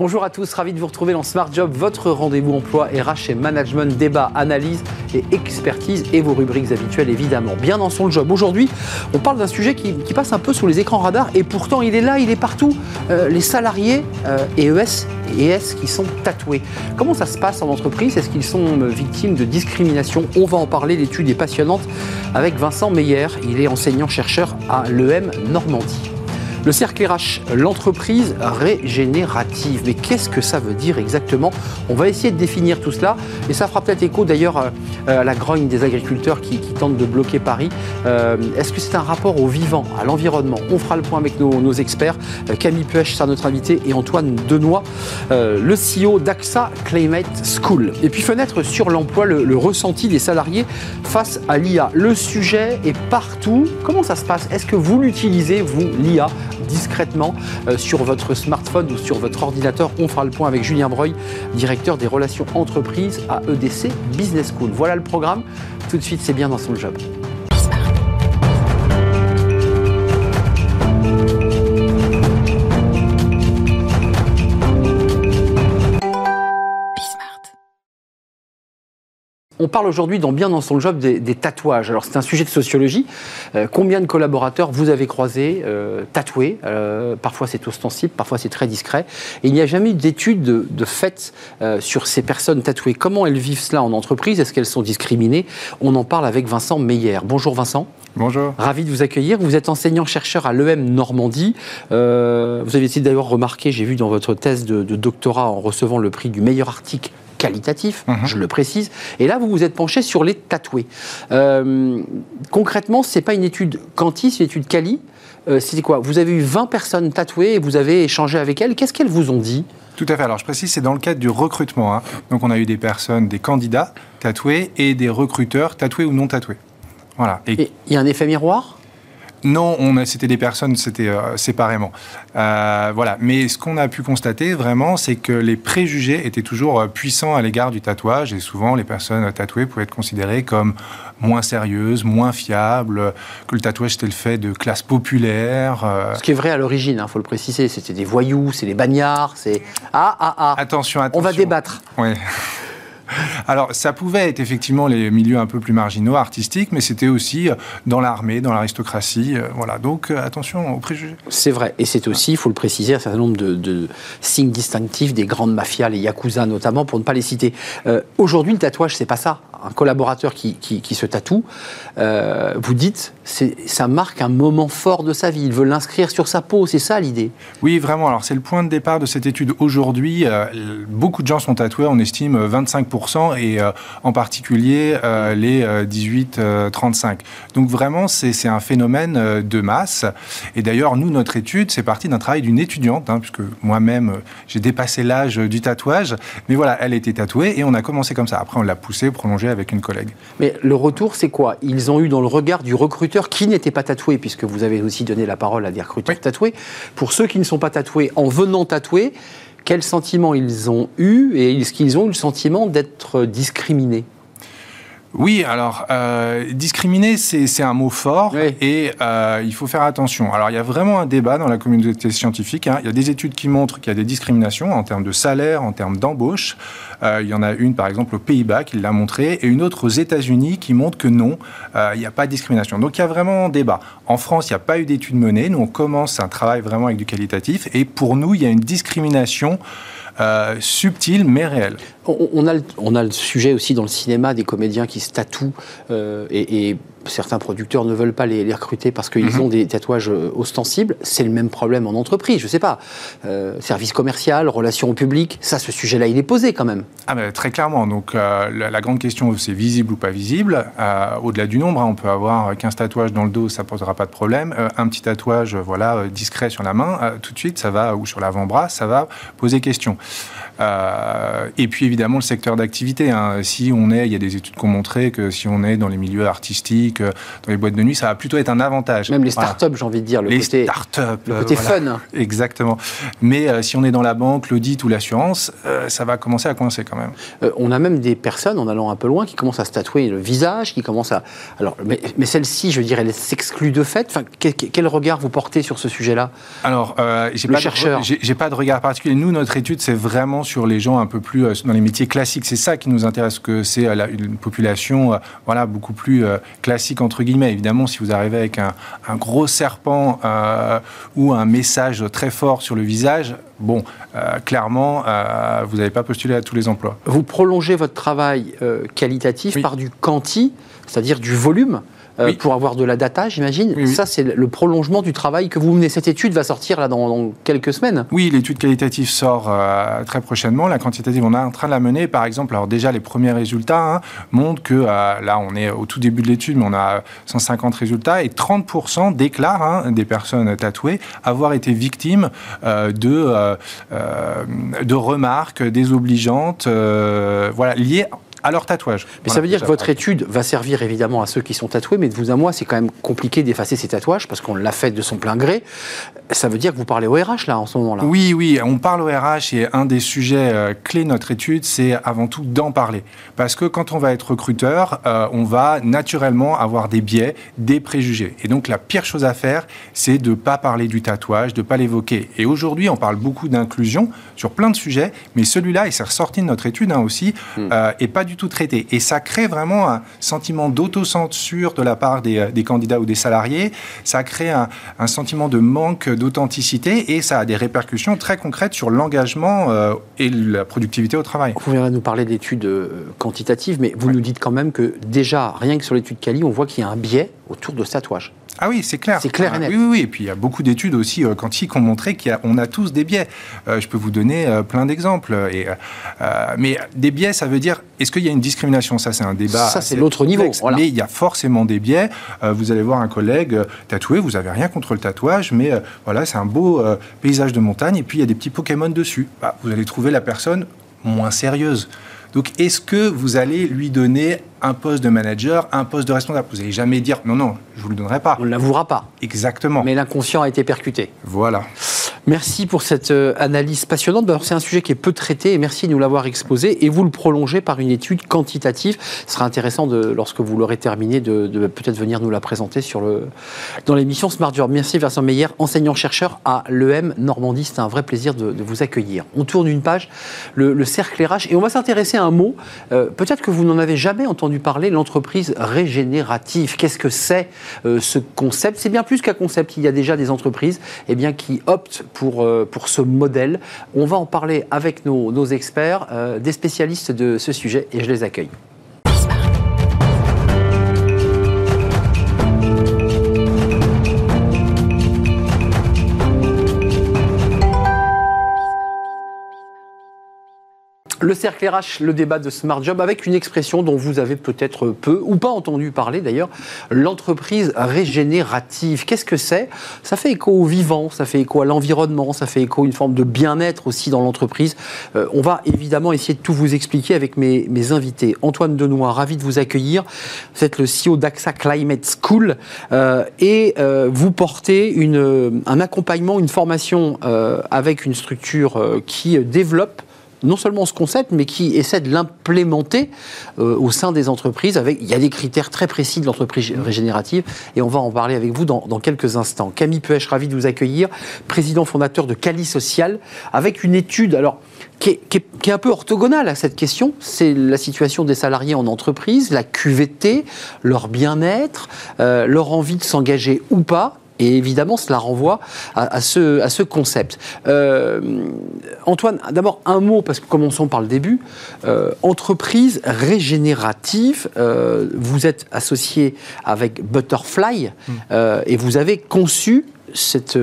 Bonjour à tous, ravi de vous retrouver dans Smart Job, votre rendez-vous emploi RH et management, débat, analyse et expertise et vos rubriques habituelles évidemment. Bien dans son job. Aujourd'hui, on parle d'un sujet qui, passe un peu sous les écrans radars et pourtant il est là, il est partout. Euh, les salariés euh, ES et ES qui sont tatoués. Comment ça se passe en entreprise? Est-ce qu'ils sont euh, victimes de discrimination? On va en parler, l'étude est passionnante avec Vincent Meyer, il est enseignant-chercheur à l'EM Normandie. Le cercle RH, l'entreprise régénérative. Mais qu'est-ce que ça veut dire exactement? On va essayer de définir tout cela. Et ça fera peut-être écho d'ailleurs euh, à la grogne des agriculteurs qui, tentent de bloquer Paris. Euh, est-ce que c'est un rapport au vivant, à l'environnement? On fera le point avec nos, experts. Euh, Camille Puech sera notre invité et Antoine Denoy, le CEO d'AXA Climate School. Et puis fenêtre sur l'emploi, le, le ressenti des salariés face à l'IA. Le sujet est partout. Comment ça se passe? Est-ce que vous l'utilisez, vous, l'IA discrètement euh, sur votre smartphone ou sur votre ordinateur. On fera le point avec Julien Breuil, directeur des relations entreprises à EDC Business School. Voilà le programme. Tout de suite, c'est bien dans son job. On parle aujourd'hui dans Bien dans son job des, tatouages. Alors c'est un sujet de sociologie. Euh, combien de collaborateurs vous avez croisés euh, tatoués? Euh, Parfois c'est ostensible, parfois c'est très discret. Et il n'y a jamais eu d'études de, de fait sur ces personnes tatouées. Comment elles vivent cela en entreprise? Est-ce qu'elles sont discriminées? On en parle avec Vincent Meyer. Bonjour Vincent. Bonjour. Ravi de vous accueillir. Vous êtes enseignant-chercheur à l'EM Normandie. vous avez d'ailleurs remarqué, j'ai vu dans votre thèse de, de doctorat en recevant le prix du meilleur article qualitatif, mhm. je le précise. Et là, vous vous êtes penché sur les tatoués. Euh, concrètement, ce n'est pas une étude quanti, c'est une étude quali. Euh, C'était quoi? Vous avez eu 20 personnes tatouées et vous avez échangé avec elles. Qu'est-ce qu'elles vous ont dit? Tout à fait. Alors, je précise, c'est dans le cadre du recrutement. Hein. Donc, on a eu des personnes, des candidats tatoués et des recruteurs tatoués ou non tatoués. Voilà. Et il y a un effet miroir? Non, c'était des personnes, c'était euh, séparément. Euh, voilà. Mais ce qu'on a pu constater vraiment, c'est que les préjugés étaient toujours euh, puissants à l'égard du tatouage et souvent les personnes tatouées pouvaient être considérées comme moins sérieuses, moins fiables, que le tatouage c'était le fait de classe populaire. Ce qui est vrai à l'origine, il hein, faut le préciser, c'était des voyous, c'est des bagnards, c'est ah ah ah. Attention, attention. On va débattre. Oui. Alors, ça pouvait être effectivement les milieux un peu plus marginaux, artistiques, mais c'était aussi euh, dans l'armée, dans l'aristocratie. Euh, voilà, donc euh, attention aux préjugés. C'est vrai, et c'est aussi, il faut le préciser, un certain nombre de, signes distinctifs des grandes mafias, les yakuza notamment, pour ne pas les citer. Aujourd'hui, le tatouage, c'est pas ça un collaborateur qui, se tatoue, euh, vous dites, ça marque un moment fort de sa vie. Il veut l'inscrire sur sa peau, c'est ça l'idée Oui, vraiment. Alors c'est le point de départ de cette étude. Aujourd'hui, euh, beaucoup de gens sont tatoués, on estime 25%, et euh, en particulier les 18-35. Donc vraiment, c'est un phénomène de masse. Et d'ailleurs, nous, notre étude, c'est parti d'un travail d'une étudiante, hein, puisque moi-même, j'ai dépassé l'âge du tatouage. Mais voilà, elle était tatouée et on a commencé comme ça. Après, on l'a poussé, prolongé avec une collègue. Mais le retour, c'est quoi? Ils ont eu dans le regard du recruteur qui n'était pas tatoué, puisque vous avez aussi donné la parole à des recruteurs tatoués. Pour ceux qui ne sont pas tatoués, en venant tatouer, quel sentiment ils ont eu et est-ce qu'ils ont eu le sentiment d'être discriminés oui, alors euh, discriminer, c'est un mot fort et euh, il faut faire attention. Alors il y a vraiment un débat dans la communauté scientifique. Hein. Il y a des études qui montrent qu'il y a des discriminations en termes de salaire, en termes d'embauche. Euh, il y en a une par exemple aux Pays-Bas qui l'a montré et une autre aux États-Unis qui montre que non, il n'y a pas de discrimination. Donc il y a vraiment un débat. En France, il n'y a pas eu d'études menées. Nous, on commence un travail vraiment avec du qualitatif et pour nous, il y a une discrimination euh, subtil mais réel. On, a le, on a le sujet aussi dans le cinéma des comédiens qui se tatouent euh, et, certains producteurs ne veulent pas les, recruter parce qu'ils mhm. ont des tatouages euh, ostensibles. C'est le même problème en entreprise, je ne sais pas. service commercial, relations publiques, ça, ce sujet-là, il est posé quand même. Ah ben, très clairement. Donc la, grande question, c'est visible ou pas visible. Au-delà du nombre, hein, on peut avoir 15 tatouages dans le dos, ça ne posera pas de problème. un petit tatouage voilà, discret sur la main, tout de suite, ça va, ou sur l'avant-bras, ça va poser question. et puis évidemment le secteur d'activité. Hein. Si on est, il y a des études qui ont montré que si on est dans les milieux artistiques, dans les boîtes de nuit, ça va plutôt être un avantage. Même les startups, j'ai envie de dire, le les côté, startups, le côté fun. Exactement. Mais si on est dans la banque, l'audit ou l'assurance, ça va commencer à coincer quand même. on a même des personnes, en allant un peu loin, qui commencent à se tatouer le visage, qui commencent à. Alors, mais, mais celle-ci, je veux dire, elle s'exclut de fait. Enfin, quel, regard vous portez sur ce sujet-là? Alors, euh, j'ai pas, j'ai pas de regard particulier. Nous, notre étude, c'est vraiment sur les gens un peu plus euh, dans les métiers classiques. C'est ça qui nous intéresse, que c'est euh, une population, voilà, beaucoup plus classique entre guillemets. Évidemment, si vous arrivez avec un, gros serpent ou un message très fort sur le visage, bon, clairement, vous n'avez pas postulé à tous les emplois. Vous prolongez votre travail qualitatif par du quanti, c'est-à-dire du volume. Euh, pour avoir de la data, j'imagine. Ça, c'est le prolongement du travail que vous menez. Cette étude va sortir là dans, quelques semaines. Oui, l'étude qualitative sort euh, très prochainement. La quantitative, on est en train de la mener. Par exemple, alors déjà, les premiers résultats hein, montrent que euh, là, on est au tout début de l'étude, mais on a 150 résultats et 30% déclarent hein, des personnes tatouées avoir été victimes de, de remarques désobligeantes, voilà, liées à leur tatouage. Mais ça veut dire que votre étude va servir évidemment à ceux qui sont tatoués, mais de vous à moi, c'est quand même compliqué d'effacer ces tatouages parce qu'on l'a fait de son plein gré. Ça veut dire que vous parlez au RH là en ce moment-là Oui, oui, on parle au RH et un des sujets euh, clés de notre étude, c'est avant tout d'en parler. Parce que quand on va être recruteur, euh, on va naturellement avoir des biais, des préjugés. Et donc la pire chose à faire, c'est de ne pas parler du tatouage, de ne pas l'évoquer. Et aujourd'hui, on parle beaucoup d'inclusion sur plein de sujets, mais celui-là, il s'est ressorti de notre étude hein, aussi, hmm. euh, et pas du tout traité. Et ça crée vraiment un sentiment d'autocensure de la part des, euh, candidats ou des salariés. Ça crée un, sentiment de manque d'authenticité et ça a des répercussions très concrètes sur l'engagement euh, et la productivité au travail. Vous viendrez nous parler d'études euh, quantitatives, mais vous nous dites quand même que déjà, rien que sur l'étude Cali, on voit qu'il y a un biais autour de ce tatouage. Ah oui, c'est clair. C'est clair et ah, net. Oui, oui, oui, Et puis il y a beaucoup d'études aussi euh, quantiques qui ont montré qu'on a, a, tous des biais. Euh, je peux vous donner euh, plein d'exemples. Et, mais des biais, ça veut dire, est-ce qu'il y a une discrimination? Ça, c'est un débat. Ça, c'est l'autre niveau. Mais il y a forcément des biais. vous allez voir un collègue tatoué, vous n'avez rien contre le tatouage, mais voilà, c'est un beau paysage de montagne, et puis il y a des petits Pokémon dessus. Bah, vous allez trouver la personne moins sérieuse. Donc, est-ce que vous allez lui donner un poste de manager, un poste de responsable? Vous n'allez jamais dire non, non, je ne vous le donnerai pas. On ne l'avouera pas. Exactement. Mais l'inconscient a été percuté. Voilà. Merci pour cette euh, analyse passionnante. C'est un sujet qui est peu traité et merci de nous l'avoir exposé. Et vous le prolongez par une étude quantitative. Ce sera intéressant, lorsque vous l'aurez terminé, de, peut-être venir nous la présenter le, dans l'émission Smart Job. Merci Vincent Meyer, enseignant-chercheur à l'EM Normandie. C'est un vrai plaisir de, vous accueillir. On tourne une page, le, cercle RH, et on va s'intéresser à un mot. Euh, peut-être que vous n'en avez jamais entendu parler, l'entreprise régénérative. Qu'est-ce que c'est euh, ce concept? C'est bien plus qu'un concept. Il y a déjà des entreprises eh qui optent pour, euh, pour ce modèle. On va en parler avec nos, experts, euh, des spécialistes de ce sujet, et je les accueille. Le cercle RH, le débat de Smart Job, avec une expression dont vous avez peut-être peu ou pas entendu parler d'ailleurs, l'entreprise régénérative. Qu'est-ce que c'est? Ça fait écho au vivant, ça fait écho à l'environnement, ça fait écho à une forme de bien-être aussi dans l'entreprise. Euh, on va évidemment essayer de tout vous expliquer avec mes, invités. Antoine Denoy, ravi de vous accueillir. Vous êtes le CEO d'AXA Climate School euh, et euh, vous portez une, un accompagnement, une formation avec une structure qui développe non seulement ce concept, mais qui essaie de l'implémenter euh, au sein des entreprises. Avec, il y a des critères très précis de l'entreprise régénérative, et on va en parler avec vous dans, quelques instants. Camille Puech, ravi de vous accueillir, président fondateur de Cali Social, avec une étude alors, qui est, un peu orthogonale à cette question. C'est la situation des salariés en entreprise, la QVT, leur bien-être, euh, leur envie de s'engager ou pas et évidemment, cela renvoie à, ce, à ce, concept. Euh, Antoine, d'abord un mot, parce que commençons par le début. Euh, entreprise régénérative, euh, vous êtes associé avec Butterfly mm. et vous avez conçu cette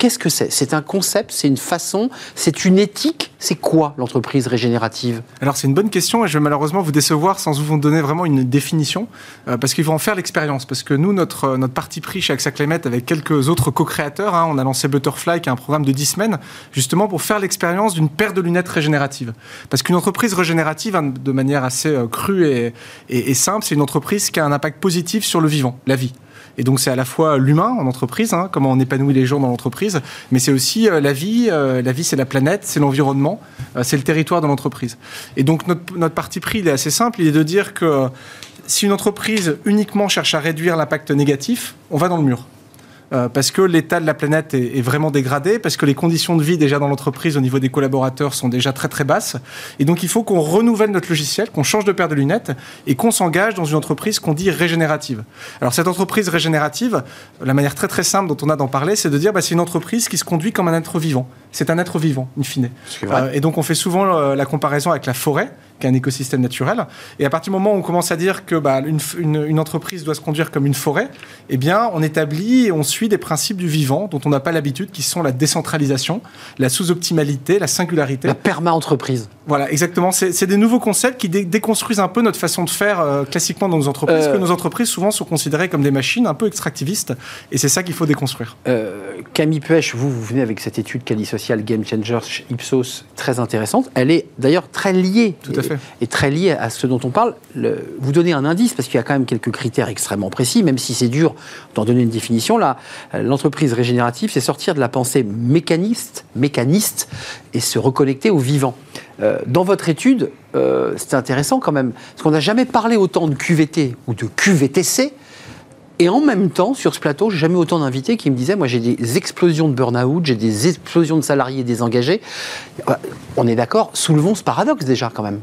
Qu'est-ce que c'est? C'est un concept, c'est une façon, c'est une éthique? C'est quoi l'entreprise régénérative? Alors c'est une bonne question et je vais malheureusement vous décevoir sans vous donner vraiment une définition euh, parce qu'il faut en faire l'expérience. Parce que nous, notre, euh, notre parti pris chez AXA avec quelques autres co-créateurs, hein, on a lancé Butterfly qui est un programme de 10 semaines justement pour faire l'expérience d'une paire de lunettes régénératives. Parce qu'une entreprise régénérative, hein, de manière assez euh, crue et simple, c'est une entreprise qui a un impact positif sur le vivant, la vie. Et donc c'est à la fois l'humain en entreprise, hein, comment on épanouit les gens dans l'entreprise, mais c'est aussi euh, la vie. Euh, la vie, c'est la planète, c'est l'environnement, euh, c'est le territoire de l'entreprise. Et donc notre, notre parti pris, il est assez simple, il est de dire que si une entreprise uniquement cherche à réduire l'impact négatif, on va dans le mur. Euh, parce que l'état de la planète est, vraiment dégradé, parce que les conditions de vie déjà dans l'entreprise au niveau des collaborateurs sont déjà très très basses. Et donc il faut qu'on renouvelle notre logiciel, qu'on change de paire de lunettes et qu'on s'engage dans une entreprise qu'on dit régénérative. Alors cette entreprise régénérative, la manière très très simple dont on a d'en parler, c'est de dire bah, c'est une entreprise qui se conduit comme un être vivant. C'est un être vivant, in fine. Euh, et donc on fait souvent euh, la comparaison avec la forêt qu'un écosystème naturel. Et à partir du moment où on commence à dire que bah, une, entreprise doit se conduire comme une forêt, eh bien, on établit et on suit des principes du vivant dont on n'a pas l'habitude, qui sont la décentralisation, la sous-optimalité, la singularité. La perma-entreprise. Voilà, exactement. C'est des nouveaux concepts qui déconstruisent un peu notre façon de faire euh, classiquement dans nos entreprises, parce que euh. nos entreprises souvent sont considérées comme des machines un peu extractivistes, et c'est ça qu'il faut déconstruire. Euh, Camille Puech, vous, vous venez avec cette étude Cali Social Game Changers Ipsos, très intéressante. Elle est d'ailleurs très liée. Tout à fait est très lié à ce dont on parle. vous donnez un indice, parce qu'il y a quand même quelques critères extrêmement précis, même si c'est dur d'en donner une définition. Là, l'entreprise régénérative, c'est sortir de la pensée mécaniste, mécaniste et se reconnecter au vivant. Euh, dans votre étude, euh, c'est intéressant quand même, parce qu'on n'a jamais parlé autant de QVT ou de QVTC et en même temps, sur ce plateau, j'ai jamais autant d'invités qui me disaient, moi j'ai des explosions de burn-out, j'ai des explosions de salariés désengagés. Euh, on est d'accord, soulevons ce paradoxe déjà quand même.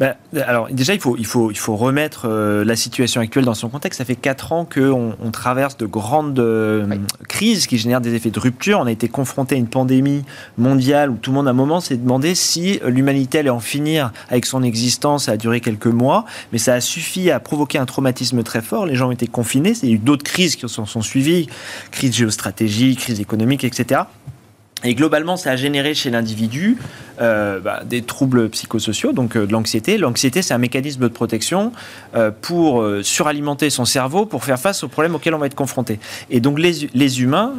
Ben, alors déjà, il faut, il faut, il faut remettre euh, la situation actuelle dans son contexte. Ça fait 4 ans qu'on on traverse de grandes euh, crises qui génèrent des effets de rupture. On a été confronté à une pandémie mondiale où tout le monde à un moment s'est demandé si l'humanité allait en finir avec son existence. Ça a duré quelques mois, mais ça a suffi à provoquer un traumatisme très fort. Les gens ont été confinés. Il y a eu d'autres crises qui se sont suivies, crise géostratégique, crise économique, etc. Et globalement, ça a généré chez l'individu euh, bah, des troubles psychosociaux, donc euh, de l'anxiété. L'anxiété, c'est un mécanisme de protection euh, pour suralimenter son cerveau pour faire face aux problèmes auxquels on va être confronté. Et donc les, les humains,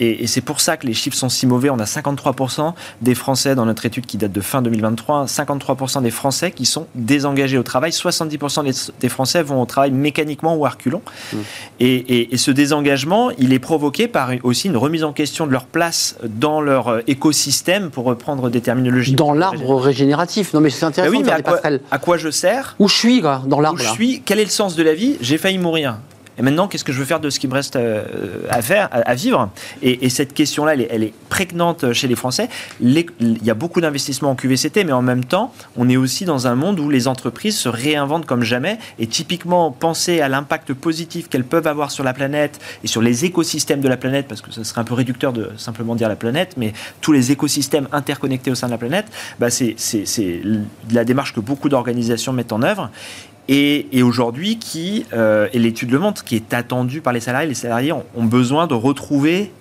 et, c'est pour ça que les chiffres sont si mauvais, on a 53% des Français dans notre étude qui date de fin 2023, 53% des Français qui sont désengagés au travail, 70% des, Français vont au travail mécaniquement ou à reculons. Mmh. Et, et, ce désengagement, il est provoqué par aussi une remise en question de leur place dans leur écosystème, pour reprendre des termes dans l'arbre régénératif. Non, mais c'est intéressant. oui, mais à quoi, à quoi, je sers Où je suis, dans l'arbre. Où je suis Quel est le sens de la vie? J'ai failli mourir. Et maintenant, qu'est-ce que je veux faire de ce qui me reste euh, à faire, à, vivre? Et, cette question-là, elle, est prégnante chez les Français. il y a beaucoup d'investissements en QVCT, mais en même temps, on est aussi dans un monde où les entreprises se réinventent comme jamais. Et typiquement, penser à l'impact positif qu'elles peuvent avoir sur la planète et sur les écosystèmes de la planète, parce que ce serait un peu réducteur de simplement dire la planète, mais tous les écosystèmes interconnectés au sein de la planète, bah c'est la démarche que beaucoup d'organisations mettent en œuvre et, aujourd'hui qui, euh, et l'étude le montre, qui est attendue par les salariés. Les salariés ont, besoin de retrouver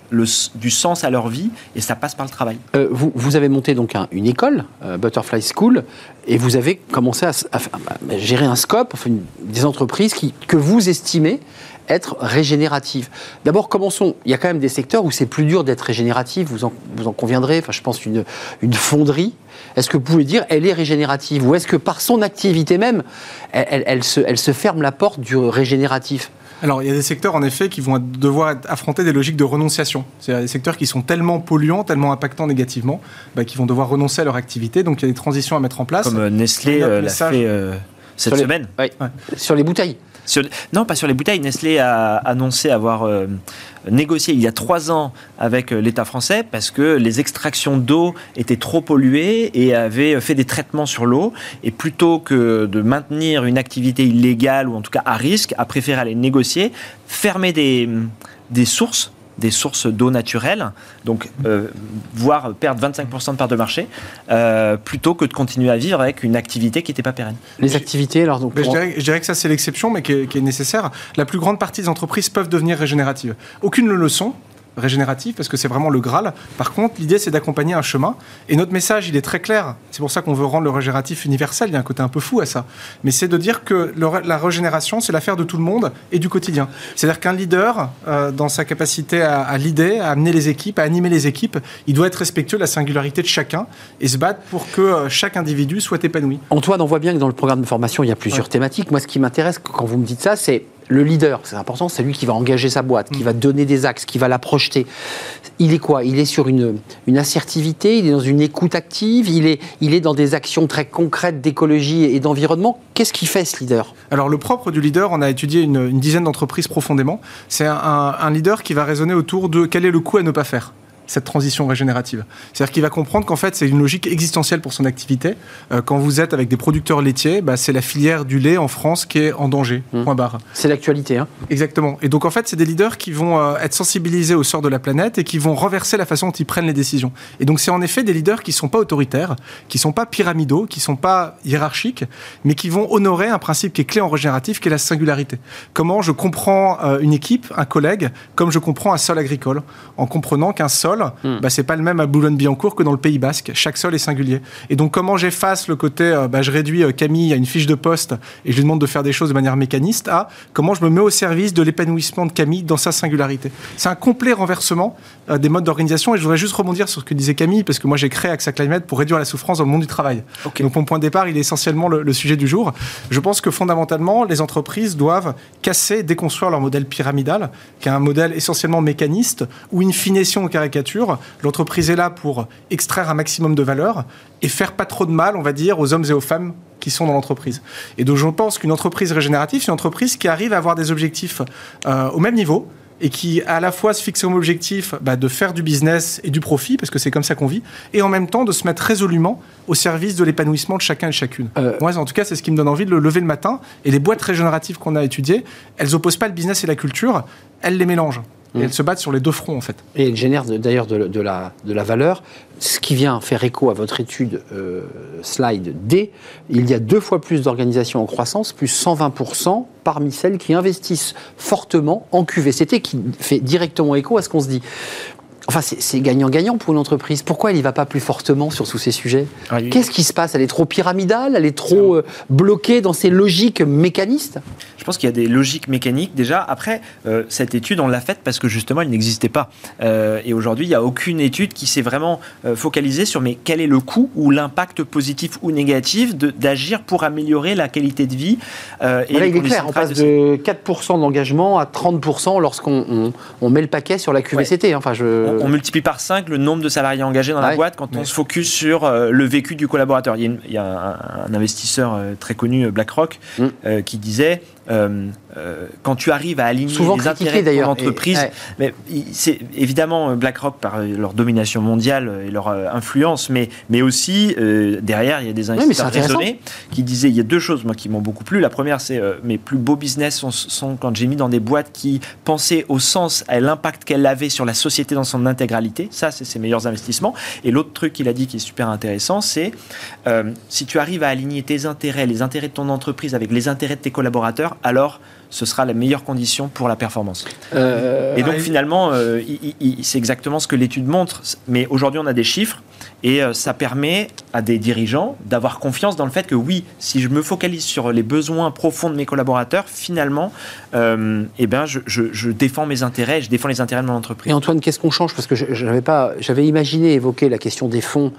du sens à leur vie et ça passe par le travail. Euh, vous, avez monté donc une école, euh, Butterfly School, et vous avez commencé à, gérer un scope, des entreprises que vous estimez être régénératives. D'abord, commençons. Il y a quand même des secteurs où c'est plus dur d'être régénératif, vous en, vous en conviendrez. Enfin, je pense une, une fonderie est-ce que vous pouvez dire elle est régénérative? Ou est-ce que par son activité même, elle, se, ferme la porte du régénératif? Alors, il y a des secteurs, en effet, qui vont devoir affronter des logiques de renonciation. C'est-à-dire des secteurs qui sont tellement polluants, tellement impactants négativement, bah, qu'ils vont devoir renoncer à leur activité. Donc, il y a des transitions à mettre en place. Comme euh, Nestlé euh, l'a fait euh, cette semaine. Sur les bouteilles non, pas sur les bouteilles. Nestlé a annoncé avoir euh, négocié il y a trois ans avec euh, l'État français parce que les extractions d'eau étaient trop polluées et avaient fait des traitements sur l'eau. Et plutôt que de maintenir une activité illégale ou en tout cas à risque, a préféré aller négocier, fermer des, des sources des sources d'eau naturelles, donc euh, voire perdre 25% de part de marché, euh, plutôt que de continuer à vivre avec une activité qui n'était pas pérenne. Les activités, alors donc je, dirais, que ça c'est l'exception, mais qui est, nécessaire. La plus grande partie des entreprises peuvent devenir régénératives. Aucune ne le sont, régénérative, parce que c'est vraiment le Graal. Par contre, l'idée, c'est d'accompagner un chemin. Et notre message, il est très clair. C'est pour ça qu'on veut rendre le régénératif universel. Il y a un côté un peu fou à ça. Mais c'est de dire que la régénération, c'est l'affaire de tout le monde et du quotidien. C'est-à-dire qu'un leader, euh, dans sa capacité à, à leader, à amener les équipes, à animer les équipes, il doit être respectueux de la singularité de chacun et se battre pour que euh, chaque individu soit épanoui. Antoine, on voit bien que dans le programme de formation, il y a plusieurs thématiques. Moi, ce qui m'intéresse quand vous me dites ça, c'est le leader, c'est important, c'est lui qui va engager sa boîte, qui mm. va donner des axes, qui va la projeter. Il est quoi? Il est sur une, une, assertivité, il est dans une écoute active, il est, il est dans des actions très concrètes d'écologie et d'environnement. Qu'est-ce qui fait ce leader? Alors le propre du leader, on a étudié une, dizaine d'entreprises profondément. C'est un, un leader qui va raisonner autour de quel est le coût à ne pas faire cette transition régénérative. C'est-à-dire qu'il va comprendre qu'en fait, c'est une logique existentielle pour son activité. Euh, quand vous êtes avec des producteurs laitiers, bah, c'est la filière du lait en France qui est en danger. Mmh. Point barre. C'est l'actualité. Hein. Exactement. Et donc, en fait, c'est des leaders qui vont euh, être sensibilisés au sort de la planète et qui vont renverser la façon dont ils prennent les décisions. Et donc, c'est en effet des leaders qui ne sont pas autoritaires, qui ne sont pas pyramidaux, qui ne sont pas hiérarchiques, mais qui vont honorer un principe qui est clé en régénératif, qui est la singularité. Comment je comprends euh, une équipe, un collègue, comme je comprends un sol agricole, en comprenant qu'un sol Hmm. bah, c'est pas le même à Boulogne-Billancourt que dans le Pays Basque. Chaque sol est singulier. Et donc, comment j'efface le côté, euh, bah, je réduis euh, Camille à une fiche de poste et je lui demande de faire des choses de manière mécaniste, à comment je me mets au service de l'épanouissement de Camille dans sa singularité. C'est un complet renversement euh, des modes d'organisation. Et je voudrais juste rebondir sur ce que disait Camille, parce que moi, j'ai créé AXA Climate pour réduire la souffrance dans le monde du travail. Donc, mon point de départ, il est essentiellement le, le sujet du jour. Je pense que fondamentalement, les entreprises doivent casser, déconstruire leur modèle pyramidal, qui est un modèle essentiellement mécaniste, ou une finition aux L'entreprise est là pour extraire un maximum de valeur et faire pas trop de mal, on va dire, aux hommes et aux femmes qui sont dans l'entreprise. Et donc je pense qu'une entreprise régénérative, c'est une entreprise qui arrive à avoir des objectifs euh, au même niveau, et qui à la fois se fixe comme objectif bah, de faire du business et du profit, parce que c'est comme ça qu'on vit, et en même temps de se mettre résolument au service de l'épanouissement de chacun et chacune. Euh, Moi, en tout cas, c'est ce qui me donne envie de le lever le matin. Et les boîtes régénératives qu'on a étudiées, elles opposent pas le business et la culture, elles les mélangent. Et elles se battent sur les deux fronts, en fait. Et elles génèrent d'ailleurs de, la, de la valeur. Ce qui vient faire écho à votre étude euh, slide D, il y a deux fois plus d'organisations en croissance, plus 120% parmi celles qui investissent fortement en QVCT, qui fait directement écho à ce qu'on se dit. Enfin, c'est gagnant-gagnant pour une entreprise. Pourquoi elle n'y va pas plus fortement sur tous ces sujets? Ah, Qu'est-ce qui se passe? Elle est trop pyramidale? Elle est trop euh, bloquée dans ses logiques mécanistes? Je pense qu'il y a des logiques mécaniques déjà. Après, euh, cette étude, on l'a faite parce que justement, elle n'existait pas. Euh, et aujourd'hui, il n'y a aucune étude qui s'est vraiment focalisée sur mais quel est le coût ou l'impact positif ou négatif d'agir pour améliorer la qualité de vie. et là, il est clair, on passe de, 4% d'engagement à 30% lorsqu'on on, met le paquet sur la QVCT. Enfin, je on, multiplie par 5 le nombre de salariés engagés dans la boîte quand on se focus sur euh, le vécu du collaborateur. Il y a, un, investisseur euh, très connu, BlackRock, mm. qui disait euh, euh, quand tu arrives à aligner les intérêts de ton entreprise, mais c'est évidemment euh, BlackRock par leur domination mondiale et leur influence, mais, mais aussi derrière il y a des investisseurs raisonnés qui disaient il y a deux choses moi qui m'ont beaucoup plu. La première c'est mes plus beaux business sont, sont quand j'ai mis dans des boîtes qui pensaient au sens à l'impact qu'elle avait sur la société dans son intégralité. Ça c'est ses meilleurs investissements. Et l'autre truc qu'il a dit qui est super intéressant, c'est si tu arrives à aligner tes intérêts, les intérêts de ton entreprise avec les intérêts de tes collaborateurs alors ce sera la meilleure condition pour la performance. Euh, et donc finalement, euh, c'est exactement ce que l'étude montre. Mais aujourd'hui, on a des chiffres et euh, ça permet à des dirigeants d'avoir confiance dans le fait que oui, si je me focalise sur les besoins profonds de mes collaborateurs, finalement, eh ben, je, je, défends mes intérêts, je défends les intérêts de mon entreprise. Et Antoine, qu'est-ce qu'on change? Parce que j'avais imaginé évoquer la question des fonds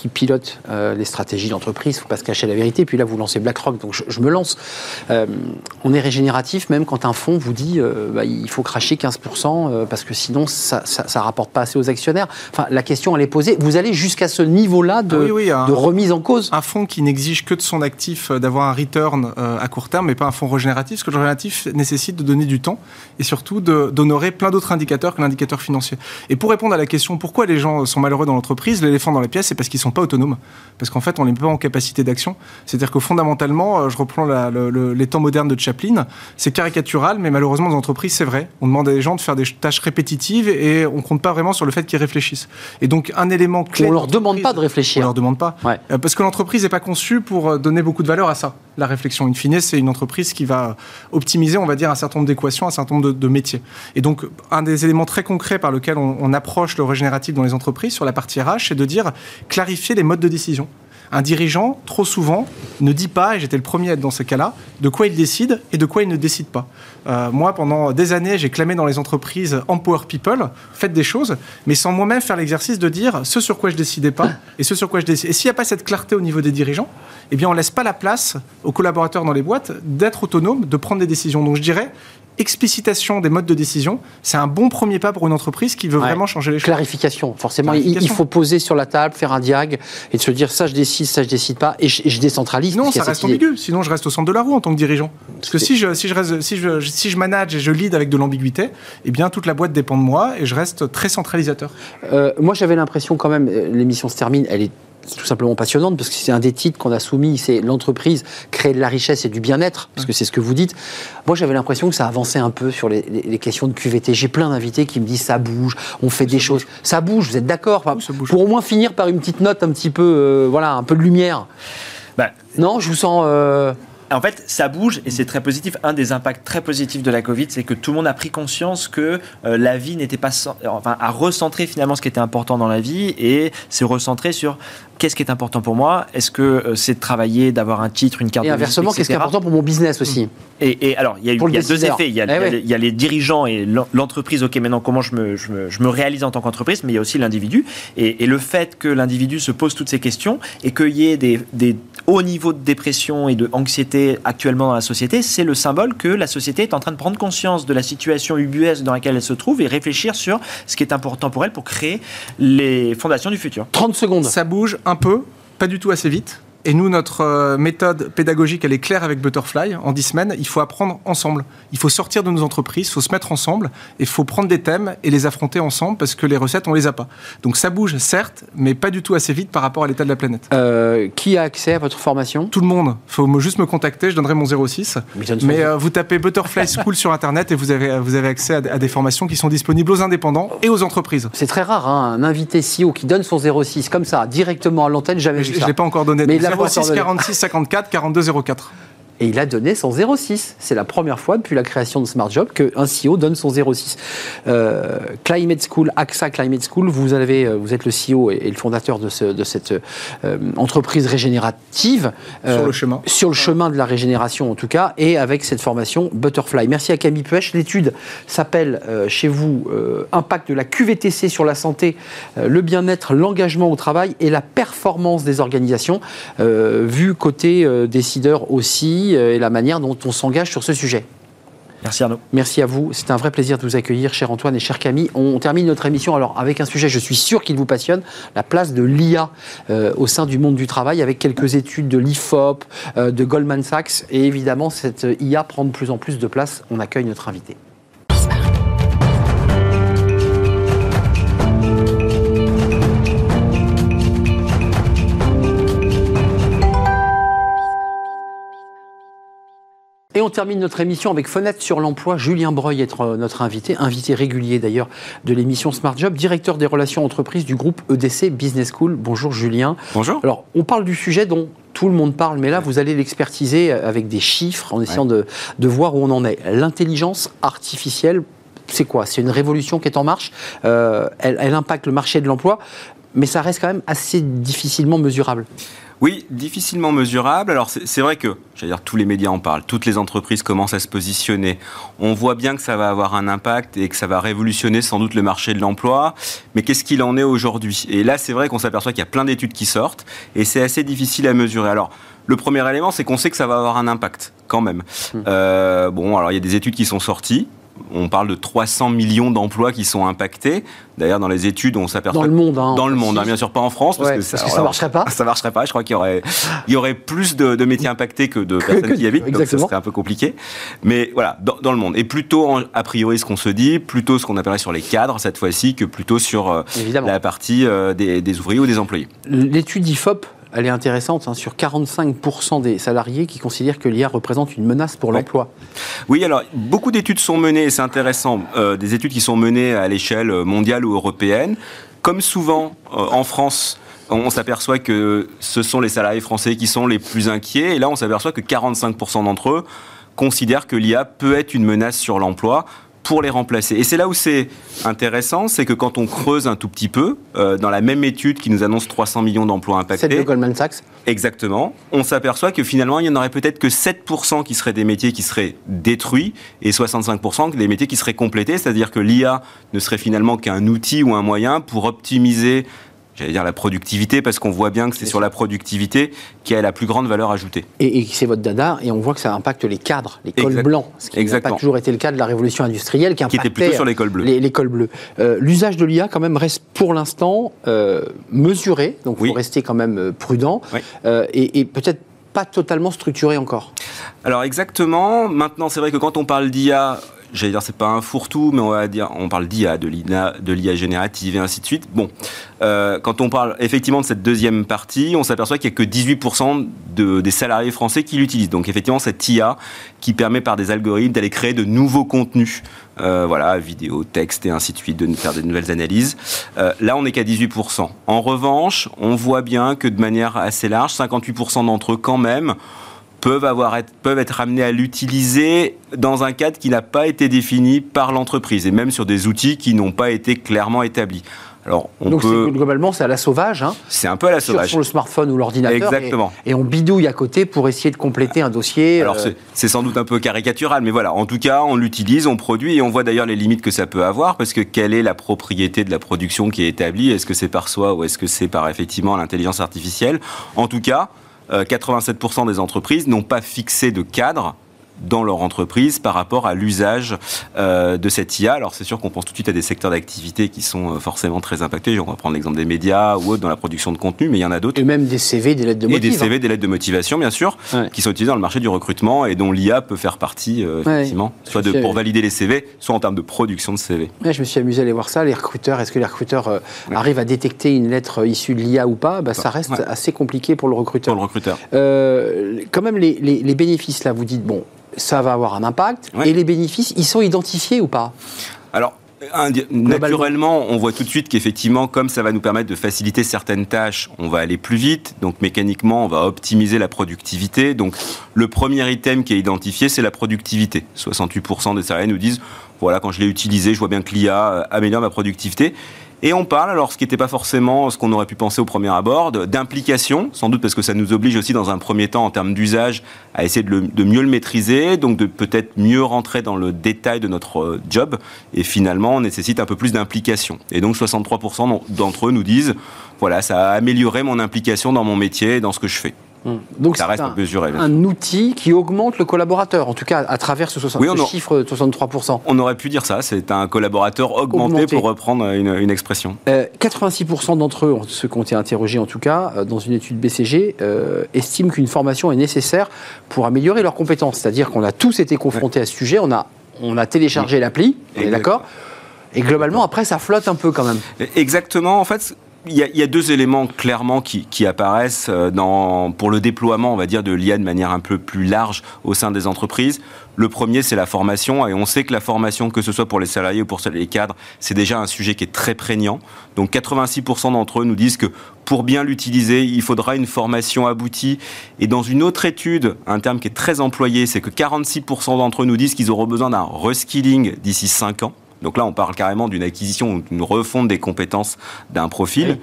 qui pilote euh, les stratégies d'entreprise. Il ne faut pas se cacher la vérité. Puis là, vous lancez BlackRock, donc je, me lance. Euh, on est régénératif même quand un fonds vous dit euh, bah, il faut cracher 15% parce que sinon ça ne rapporte pas assez aux actionnaires. Enfin, la question elle est posée. Vous allez jusqu'à ce niveau-là de, de, remise en cause? Un fonds qui n'exige que de son actif d'avoir un return à court terme, mais pas un fonds régénératif, parce que le régénératif nécessite de donner du temps et surtout d'honorer plein d'autres indicateurs que l'indicateur financier. Et pour répondre à la question pourquoi les gens sont malheureux dans l'entreprise, l'éléphant dans la pièce, c'est parce qu'ils sont pas autonomes, parce qu'en fait, on n'est pas en capacité d'action. C'est-à-dire que fondamentalement, euh, je reprends les temps modernes de Chaplin, c'est caricatural, mais malheureusement, dans les entreprises, c'est vrai. On demande à des gens de faire des tâches répétitives et on compte pas vraiment sur le fait qu'ils réfléchissent. Et donc, un élément clé. On leur demande pas de réfléchir. On leur demande pas. Euh, parce que l'entreprise n'est pas conçue pour euh, donner beaucoup de valeur à ça. La réflexion. In fine, c'est une entreprise qui va optimiser, on va dire, un certain nombre d'équations, un certain nombre de, métiers. Et donc, un des éléments très concrets par lequel on, on approche le régénératif dans les entreprises sur la partie RH, c'est de dire clarifier les modes de décision. Un dirigeant, trop souvent, ne dit pas, et j'étais le premier à être dans ce cas-là, de quoi il décide et de quoi il ne décide pas. Euh, moi, pendant des années, j'ai clamé dans les entreprises Empower People, faites des choses, mais sans moi-même faire l'exercice de dire ce sur quoi je décidais pas et ce sur quoi je décidais. Et s'il n'y a pas cette clarté au niveau des dirigeants, eh bien, on laisse pas la place aux collaborateurs dans les boîtes d'être autonomes, de prendre des décisions. Donc, je dirais, explicitation des modes de décision, c'est un bon premier pas pour une entreprise qui veut vraiment changer les choses. Clarification, forcément. Il, faut poser sur la table, faire un diag et de se dire ça je décide, ça je décide pas et je, décentralise. Non, ça reste ambigu. Sinon, je reste au centre de la roue en tant que dirigeant. Parce que si je, si je, reste, si je, si je manage et je lead avec de l'ambiguïté, eh bien toute la boîte dépend de moi et je reste très centralisateur. Euh, moi, j'avais l'impression quand même, euh, l'émission se termine, elle est tout simplement passionnante parce que c'est un des titres qu'on a soumis, c'est l'entreprise créer de la richesse et du bien-être, parce que c'est ce que vous dites. Moi, j'avais l'impression que ça avançait un peu sur les, questions de QVT. J'ai plein d'invités qui me disent ça bouge, on fait des choses, ça bouge. Vous êtes d'accord Pour au moins finir par une petite note un petit peu, euh, voilà, un peu de lumière. Bah, non, je vous sens. Euh, en fait, ça bouge et c'est très positif. Un des impacts très positifs de la Covid, c'est que tout le monde a pris conscience que euh, la vie n'était pas, enfin, à recentrer finalement ce qui était important dans la vie et s'est recentré sur qu'est-ce qui est important pour moi Est-ce que euh, c'est de travailler, d'avoir un titre, une carte Et inversement, qu'est-ce qui est important pour mon business aussi et, alors, il y a, deux effets. Il y, a, eh il y, a, les dirigeants et l'entreprise. Ok, maintenant, comment je me, je me, réalise en tant qu'entreprise Mais il y a aussi l'individu. Et, le fait que l'individu se pose toutes ces questions et qu'il y ait des, des hauts niveaux de dépression et de anxiété actuellement dans la société, c'est le symbole que la société est en train de prendre conscience de la situation ubuesque dans laquelle elle se trouve et réfléchir sur ce qui est important pour elle pour créer les fondations du futur. 30 secondes. Ça bouge un peu, pas du tout assez vite. Et nous, notre euh, méthode pédagogique, elle est claire avec Butterfly. En 10 semaines, il faut apprendre ensemble. Il faut sortir de nos entreprises, il faut se mettre ensemble, il faut prendre des thèmes et les affronter ensemble parce que les recettes, on les a pas. Donc ça bouge, certes, mais pas du tout assez vite par rapport à l'état de la planète. Euh, qui a accès à votre formation? Tout le monde. Il faut juste me contacter, je donnerai mon 06. Mais, euh, vous tapez Butterfly School sur Internet et vous avez, vous avez accès à, des formations qui sont disponibles aux indépendants et aux entreprises. C'est très rare, hein, un invité CEO qui donne son 06 comme ça, directement à l'antenne, jamais vu ça. Je ne l'ai pas encore donné. Mais 06 46 54 42 04 et il a donné son 06. C'est la première fois depuis la création de Smart Job qu'un CEO donne son 06. Euh, Climate School, AXA Climate School, vous, avez, euh, vous êtes le CEO et, le fondateur de, ce, de cette euh, entreprise régénérative. sur le chemin. Sur le chemin de la régénération en tout cas, et avec cette formation Butterfly. Merci à Camille Puech. L'étude s'appelle chez vous Impact de la QVTC sur la santé, le bien-être, l'engagement au travail et la performance des organisations, vu côté décideur aussi euh, et la manière dont on s'engage sur ce sujet. Merci Arnaud. Merci à vous. C'est un vrai plaisir de vous accueillir, cher Antoine et cher Camille. On termine notre émission alors avec un sujet, je suis sûr qu'il vous passionne, la place de l'IA euh, au sein du monde du travail, avec quelques études de l'IFOP, euh, de Goldman Sachs. Et évidemment, cette IA prend de plus en plus de place. On accueille notre invité. Et on termine notre émission avec Fenêtre sur l'emploi. Julien Breuil est euh, notre invité, invité régulier d'ailleurs de l'émission Smart Job, directeur des relations entreprises du groupe EDC Business School. Bonjour Julien. Bonjour. Alors, on parle du sujet dont tout le monde parle, mais là, vous allez l'expertiser avec des chiffres en essayant de, voir où on en est. L'intelligence artificielle, c'est quoi? C'est une révolution qui est en marche? Euh, elle, elle impacte le marché de l'emploi, mais ça reste quand même assez difficilement mesurable. Oui, difficilement mesurable. Alors c'est vrai que, j'allais dire, tous les médias en parlent, toutes les entreprises commencent à se positionner. On voit bien que ça va avoir un impact et que ça va révolutionner sans doute le marché de l'emploi. Mais qu'est-ce qu'il en est aujourd'hui? Et là, c'est vrai qu'on s'aperçoit qu'il y a plein d'études qui sortent et c'est assez difficile à mesurer. Alors, le premier élément, c'est qu'on sait que ça va avoir un impact quand même. Mmh. Euh, bon, alors il y a des études qui sont sorties on parle de 300 millions d'emplois qui sont impactés. D'ailleurs, dans les études, on s'aperçoit... Dans le monde, hein, Dans le monde, hein, bien sûr pas en France, parce, que, ça, ne marcherait pas. Ça marcherait pas. Je crois qu'il y aurait, il y aurait plus de, métiers impactés que de personnes qui y habitent, donc ce serait un peu compliqué. Mais voilà, dans, le monde. Et plutôt, a priori, ce qu'on se dit, plutôt ce qu'on appellerait sur les cadres, cette fois-ci, que plutôt sur euh, la partie euh, des, des ouvriers ou des employés. L'étude IFOP elle est intéressante, hein, sur 45% des salariés qui considèrent que l'IA représente une menace pour l'emploi. Oui, alors beaucoup d'études sont menées, et c'est intéressant, euh, des études qui sont menées à l'échelle mondiale ou européenne. Comme souvent euh, en France, on s'aperçoit que ce sont les salariés français qui sont les plus inquiets. Et là, on s'aperçoit que 45% d'entre eux considèrent que l'IA peut être une menace sur l'emploi pour les remplacer. Et c'est là où c'est intéressant, c'est que quand on creuse un tout petit peu, euh, dans la même étude qui nous annonce 300 millions d'emplois impactés... Celle de Goldman Sachs Exactement. On s'aperçoit que finalement, il n'y en aurait peut-être que 7% qui seraient des métiers qui seraient détruits et 65% des métiers qui seraient complétés, c'est-à-dire que l'IA ne serait finalement qu'un outil ou un moyen pour optimiser j'allais dire la productivité, parce qu'on voit bien que c'est sur la productivité qui a la plus grande valeur ajoutée. Et, c'est votre dada, et on voit que ça impacte les cadres, les cols blancs, ce qui n'a pas toujours été le cas de la révolution industrielle, qui, qui était plutôt sur les cols bleus. Les, cols bleus. Euh, l'usage de l'IA, quand même, reste pour l'instant euh, mesuré, donc il faut rester quand même euh, prudent, et, et peut-être pas totalement structuré encore. Alors exactement. Maintenant, c'est vrai que quand on parle d'IA, j'allais dire c'est pas un fourre-tout, mais on va dire on parle d'IA, de l'IA, générative et ainsi de suite. Bon, euh, quand on parle effectivement de cette deuxième partie, on s'aperçoit qu'il n'y a que 18% de, des salariés français qui l'utilisent. Donc effectivement cette IA qui permet par des algorithmes d'aller créer de nouveaux contenus, euh, voilà, vidéo, texte et ainsi de suite, de faire de nouvelles analyses. Euh, là, on n'est qu'à 18%. En revanche, on voit bien que de manière assez large, 58% d'entre eux quand même peuvent, avoir, peuvent être amenés à l'utiliser dans un cadre qui n'a pas été défini par l'entreprise et même sur des outils qui n'ont pas été clairement établis. Alors, on Donc peut... globalement, c'est à la sauvage. Hein, c'est un peu à la sauvage. Sur, le smartphone ou l'ordinateur. Exactement. Et, on bidouille à côté pour essayer de compléter un dossier. Alors euh, c'est sans doute un peu caricatural, mais voilà. En tout cas, on l'utilise, on produit et on voit d'ailleurs les limites que ça peut avoir parce que quelle est la propriété de la production qui est établie? Est-ce que c'est par soi ou est-ce que c'est par effectivement l'intelligence artificielle? En tout cas, 87% euh, des entreprises n'ont pas fixé de cadre dans leur entreprise par rapport à l'usage euh, de cette IA. Alors c'est sûr qu'on pense tout de suite à des secteurs d'activité qui sont euh, forcément très impactés. On va prendre l'exemple des médias ou autres dans la production de contenu, mais il y en a d'autres. Et même des CV, des lettres de motivation. Et des CV, des lettres de motivation, bien sûr, qui sont utilisés dans le marché du recrutement et dont l'IA peut faire partie, euh, effectivement, soit de, pour valider les CV, soit en termes de production de CV. je me suis amusé à aller voir ça. Les recruteurs, est-ce que les recruteurs arrivent à détecter une lettre issue de l'IA ou pas? Bah, Ça reste assez compliqué pour le recruteur. Pour le recruteur. quand même, les, les bénéfices, là, vous dites, bon, ça va avoir un impact. Et les bénéfices, ils sont identifiés ou pas Alors, Naturellement, on voit tout de suite qu'effectivement, comme ça va nous permettre de faciliter certaines tâches, on va aller plus vite. Donc mécaniquement, on va optimiser la productivité. Donc le premier item qui est identifié, c'est la productivité. 68% des salariés nous disent, voilà, quand je l'ai utilisé, je vois bien que l'IA améliore ma productivité. Et on parle, alors ce qui n'était pas forcément ce qu'on aurait pu penser au premier abord, d'implication, sans doute parce que ça nous oblige aussi dans un premier temps en termes d'usage à essayer de, mieux le maîtriser, donc de peut-être mieux rentrer dans le détail de notre euh, job, et finalement on nécessite un peu plus d'implication. Et donc 63% d'entre eux nous disent, voilà, ça a amélioré mon implication dans mon métier et dans ce que je fais. Hmm. Donc ça reste un, un outil qui augmente le collaborateur, en tout cas à travers ce, chiffre de 63%. On aurait pu dire ça, c'est un collaborateur augmenté, pour reprendre une, expression. 86% euh, d'entre eux, ceux qui ont été interrogés en tout cas, euh, dans une étude BCG, euh, estiment qu'une formation est nécessaire pour améliorer leurs compétences. C'est-à-dire qu'on a tous été confrontés à ce sujet, on a, on a téléchargé l'appli, on est d'accord? Et globalement, après, ça flotte un peu quand même. Exactement. En fait, il y, a, deux éléments clairement qui, apparaissent euh, dans, pour le déploiement, on va dire, de l'IA de manière un peu plus large au sein des entreprises. Le premier, c'est la formation, et on sait que la formation, que ce soit pour les salariés ou pour les cadres, c'est déjà un sujet qui est très prégnant. Donc 86% d'entre eux nous disent que pour bien l'utiliser, il faudra une formation aboutie. Et dans une autre étude, un terme qui est très employé, c'est que 46% d'entre eux nous disent qu'ils auront besoin d'un reskilling d'ici 5 ans. Donc là, on parle carrément d'une acquisition, d'une refonte des compétences d'un profil.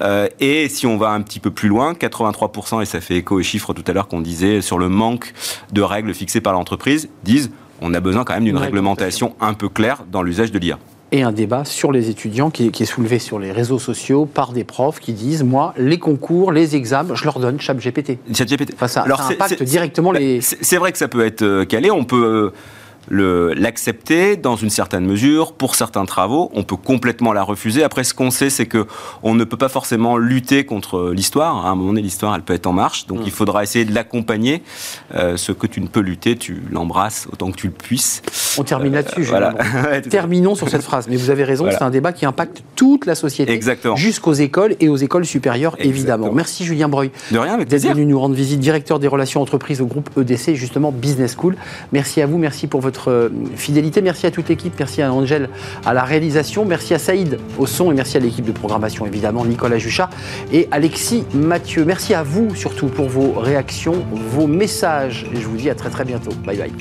Euh, et si on va un petit peu plus loin, 83%, et ça fait écho aux chiffres tout à l'heure qu'on disait sur le manque de règles fixées par l'entreprise, disent on a besoin quand même d'une réglementation un peu claire dans l'usage de l'IA et un débat sur les étudiants qui, est soulevé sur les réseaux sociaux par des profs qui disent moi les concours, les examens, je leur donne ChatGPT. ChatGPT. Enfin, ça, Alors ça impacte directement les. C'est vrai que ça peut être euh, calé. On peut euh, l'accepter dans une certaine mesure pour certains travaux. On peut complètement la refuser. Après, ce qu'on sait, c'est que on ne peut pas forcément lutter contre l'histoire. À un moment donné, l'histoire, elle peut être en marche. Donc, mm. il faudra essayer de l'accompagner. Euh, ce que tu ne peux lutter, tu l'embrasses autant que tu le puisses. On termine là-dessus. Voilà. Terminons sur cette phrase. Mais vous avez raison, c'est un débat qui impacte toute la société. Exactement. Jusqu'aux écoles et aux écoles supérieures, évidemment. Merci Julien Breuil. De rien, avec D'être venu nous rendre visite, directeur des relations entreprises au groupe EDC, justement Business School. Merci à vous, merci pour votre euh, fidélité. Merci à toute l'équipe. Merci à Angèle à la réalisation. Merci à Saïd au son et merci à l'équipe de programmation, évidemment, Nicolas Juchat et Alexis Mathieu. Merci à vous surtout pour vos réactions, vos messages. Et je vous dis à très très bientôt. Bye bye.